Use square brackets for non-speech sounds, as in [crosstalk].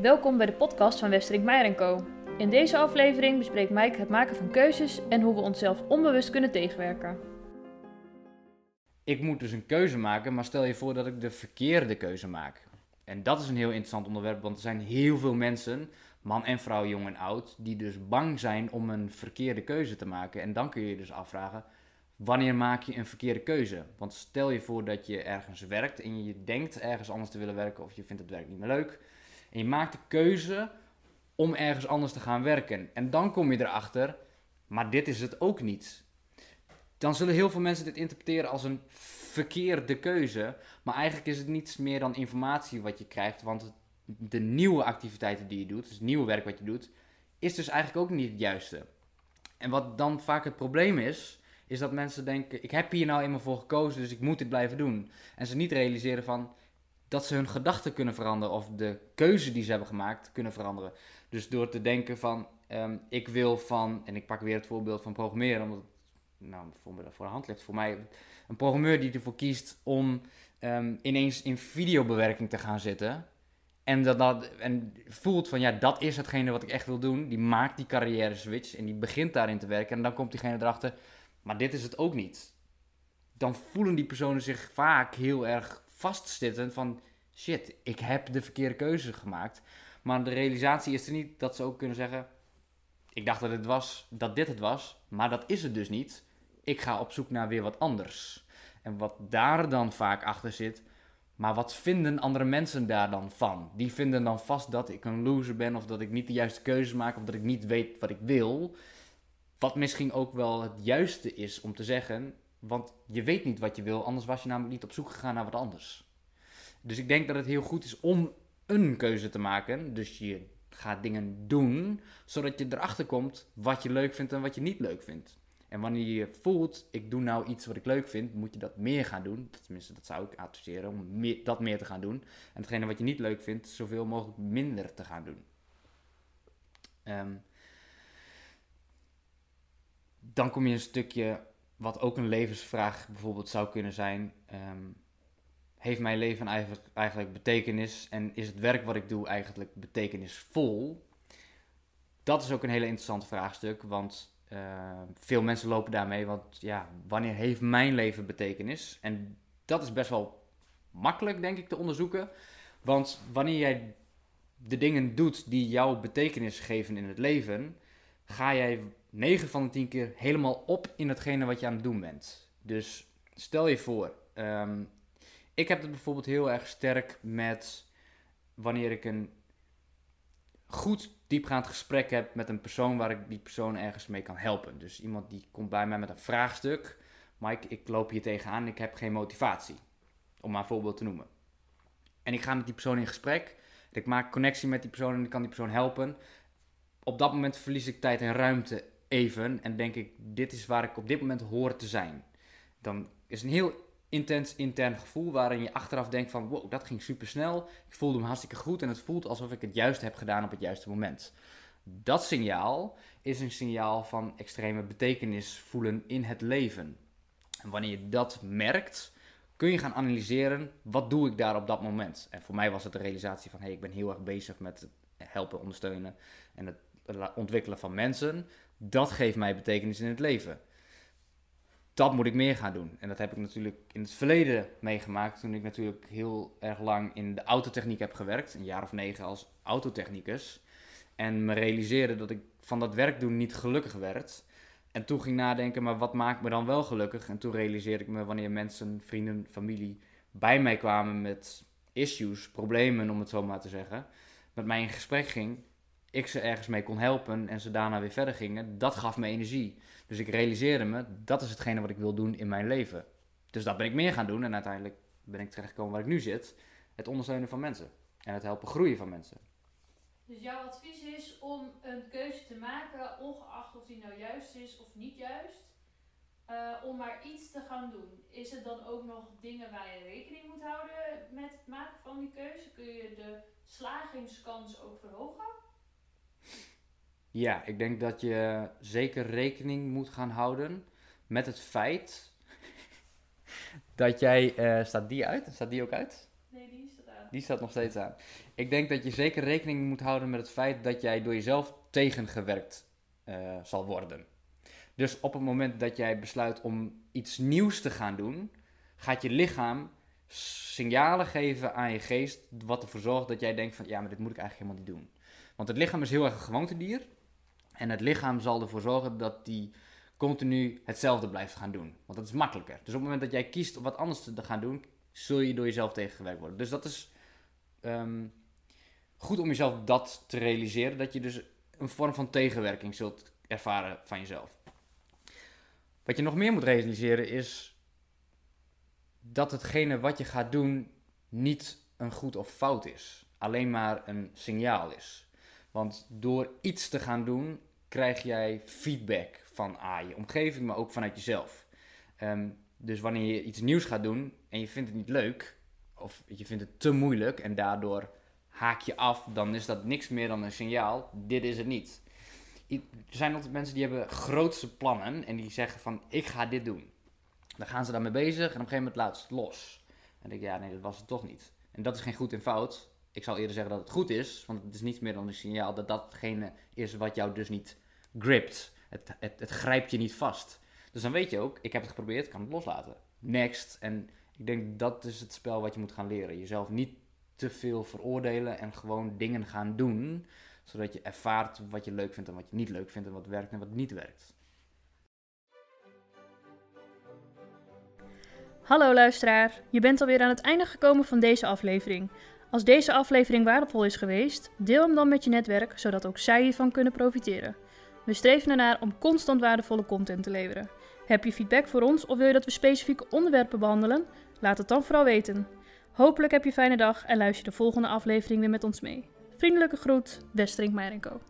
Welkom bij de podcast van Westerink Meijer Co. In deze aflevering bespreekt Mike het maken van keuzes en hoe we onszelf onbewust kunnen tegenwerken. Ik moet dus een keuze maken, maar stel je voor dat ik de verkeerde keuze maak. En dat is een heel interessant onderwerp, want er zijn heel veel mensen, man en vrouw, jong en oud, die dus bang zijn om een verkeerde keuze te maken. En dan kun je je dus afvragen, wanneer maak je een verkeerde keuze? Want stel je voor dat je ergens werkt en je denkt ergens anders te willen werken of je vindt het werk niet meer leuk. En je maakt de keuze om ergens anders te gaan werken. En dan kom je erachter, maar dit is het ook niet. Dan zullen heel veel mensen dit interpreteren als een verkeerde keuze. Maar eigenlijk is het niets meer dan informatie wat je krijgt. Want de nieuwe activiteiten die je doet, dus het nieuwe werk wat je doet, is dus eigenlijk ook niet het juiste. En wat dan vaak het probleem is, is dat mensen denken: ik heb hier nou eenmaal voor gekozen, dus ik moet dit blijven doen. En ze niet realiseren van dat ze hun gedachten kunnen veranderen of de keuze die ze hebben gemaakt kunnen veranderen. Dus door te denken van, ehm, ik wil van, en ik pak weer het voorbeeld van programmeren, omdat nou, voor, voor de hand ligt voor mij, een programmeur die ervoor kiest om um, ineens in videobewerking te gaan zitten. En, dat, dat, en voelt van, ja, dat is hetgene wat ik echt wil doen. Die maakt die carrière switch en die begint daarin te werken. En dan komt diegene erachter, maar dit is het ook niet. Dan voelen die personen zich vaak heel erg vastzitten van shit, ik heb de verkeerde keuze gemaakt. Maar de realisatie is er niet dat ze ook kunnen zeggen: ik dacht dat het was, dat dit het was, maar dat is het dus niet. Ik ga op zoek naar weer wat anders. En wat daar dan vaak achter zit, maar wat vinden andere mensen daar dan van? Die vinden dan vast dat ik een loser ben of dat ik niet de juiste keuze maak of dat ik niet weet wat ik wil. Wat misschien ook wel het juiste is om te zeggen, want je weet niet wat je wil, anders was je namelijk niet op zoek gegaan naar wat anders. Dus ik denk dat het heel goed is om een keuze te maken. Dus je gaat dingen doen, zodat je erachter komt wat je leuk vindt en wat je niet leuk vindt. En wanneer je voelt, ik doe nou iets wat ik leuk vind, moet je dat meer gaan doen. Tenminste, dat zou ik adviseren, om meer, dat meer te gaan doen. En hetgene wat je niet leuk vindt, zoveel mogelijk minder te gaan doen. Um, dan kom je een stukje wat ook een levensvraag bijvoorbeeld zou kunnen zijn. Um, heeft mijn leven eigenlijk, betekenis en is het werk wat ik doe eigenlijk betekenisvol? Dat is ook een hele interessante vraagstuk, want uh, veel mensen lopen daarmee. Want ja, wanneer heeft mijn leven betekenis? En dat is best wel makkelijk, denk ik, te onderzoeken. Want wanneer jij de dingen doet die jou betekenis geven in het leven, ga jij 9 van de 10 keer helemaal op in hetgene wat je aan het doen bent. Dus stel je voor, um, ik heb het bijvoorbeeld heel erg sterk met wanneer ik een goed diepgaand gesprek heb met een persoon waar ik die persoon ergens mee kan helpen. Dus iemand die komt bij mij met een vraagstuk. Mike, ik loop hier tegenaan en ik heb geen motivatie. Om maar een voorbeeld te noemen. En ik ga met die persoon in gesprek. Ik maak connectie met die persoon en ik kan die persoon helpen. Op dat moment verlies ik tijd en ruimte even. En denk ik, dit is waar ik op dit moment hoor te zijn. Dan is een heel intens intern gevoel waarin je achteraf denkt van wow, dat ging super snel. Ik voelde me hartstikke goed en het voelt alsof ik het juist heb gedaan op het juiste moment. Dat signaal is een signaal van extreme betekenis voelen in het leven. En wanneer je dat merkt, kun je gaan analyseren wat doe ik daar op dat moment. En voor mij was het de realisatie van hey, ik ben heel erg bezig met helpen, ondersteunen en het ontwikkelen van mensen. Dat geeft mij betekenis in het leven dat moet ik meer gaan doen. En dat heb ik natuurlijk in het verleden meegemaakt. Toen ik natuurlijk heel erg lang in de autotechniek heb gewerkt. Een jaar of negen als autotechnicus. En me realiseerde dat ik van dat werk doen niet gelukkig werd. En toen ging nadenken, maar wat maakt me dan wel gelukkig? En toen realiseerde ik me wanneer mensen, vrienden, familie bij mij kwamen met issues, problemen om het zo maar te zeggen. Met mij in gesprek ging, ik ze ergens mee kon helpen en ze daarna weer verder gingen. Dat gaf me energie. Dus ik realiseerde me, dat is hetgene wat ik wil doen in mijn leven. Dus dat ben ik meer gaan doen en uiteindelijk ben ik terechtgekomen waar ik nu zit. Het ondersteunen van mensen en het helpen groeien van mensen. Dus jouw advies is om een keuze te maken, ongeacht of die nou juist is of niet juist, uh, om maar iets te gaan doen. Is er dan ook nog dingen waar je rekening moet houden met het maken van die keuze? Kun je de slagingskans ook verhogen? Ja, ik denk dat je zeker rekening moet gaan houden met het feit [laughs] dat jij. Uh, staat die uit? Staat die ook uit? Nee, die staat aan. Die staat nog steeds aan. Ik denk dat je zeker rekening moet houden met het feit dat jij door jezelf tegengewerkt eh, zal worden. Dus op het moment dat jij besluit om iets nieuws te gaan doen, gaat je lichaam signalen geven aan je geest, wat ervoor zorgt dat jij denkt van ja, maar dit moet ik eigenlijk helemaal niet doen. Want het lichaam is heel erg een gewoontedier. En het lichaam zal ervoor zorgen dat die continu hetzelfde blijft gaan doen. Want dat is makkelijker. Dus op het moment dat jij kiest om wat anders te gaan doen, zul je door jezelf tegengewerkt worden. Dus dat is ehm, goed om jezelf dat te realiseren. Dat je dus een vorm van tegenwerking zult ervaren van jezelf. Wat je nog meer moet realiseren is dat hetgene wat je gaat doen niet een goed of fout is. Alleen maar een signaal is. Want door iets te gaan doen, krijg jij feedback van ah, je omgeving, maar ook vanuit jezelf. Ehm, dus wanneer je iets nieuws gaat doen en je vindt het niet leuk, of je vindt het te moeilijk en daardoor haak je af, dan is dat niks meer dan een signaal, dit is het niet. Er zijn altijd mensen die hebben grootste plannen en die zeggen van ik ga dit doen. Dan gaan ze daarmee bezig en op een gegeven moment laat ze het los. En dan denk ik, ja nee, dat was het toch niet. En dat is geen goed en fout. Ik zal eerder zeggen dat het goed is, want het is niets meer dan een signaal dat datgene is wat jou dus niet gript. Het, het, het grijpt je niet vast. Dus dan weet je ook, ik heb het geprobeerd, kan het loslaten. Next. En ik denk dat is het spel wat je moet gaan leren. Jezelf niet te veel veroordelen en gewoon dingen gaan doen. Zodat je ervaart wat je leuk vindt en wat je niet leuk vindt en wat werkt en wat niet werkt. Hallo luisteraar, je bent alweer aan het einde gekomen van deze aflevering. Als deze aflevering waardevol is geweest, deel hem dan met je netwerk, zodat ook zij hiervan kunnen profiteren. We streven ernaar om constant waardevolle content te leveren. Heb je feedback voor ons of wil je dat we specifieke onderwerpen behandelen? Laat het dan vooral weten. Hopelijk heb je een fijne dag en luister de volgende aflevering weer met ons mee. Vriendelijke groet, Westerink Co.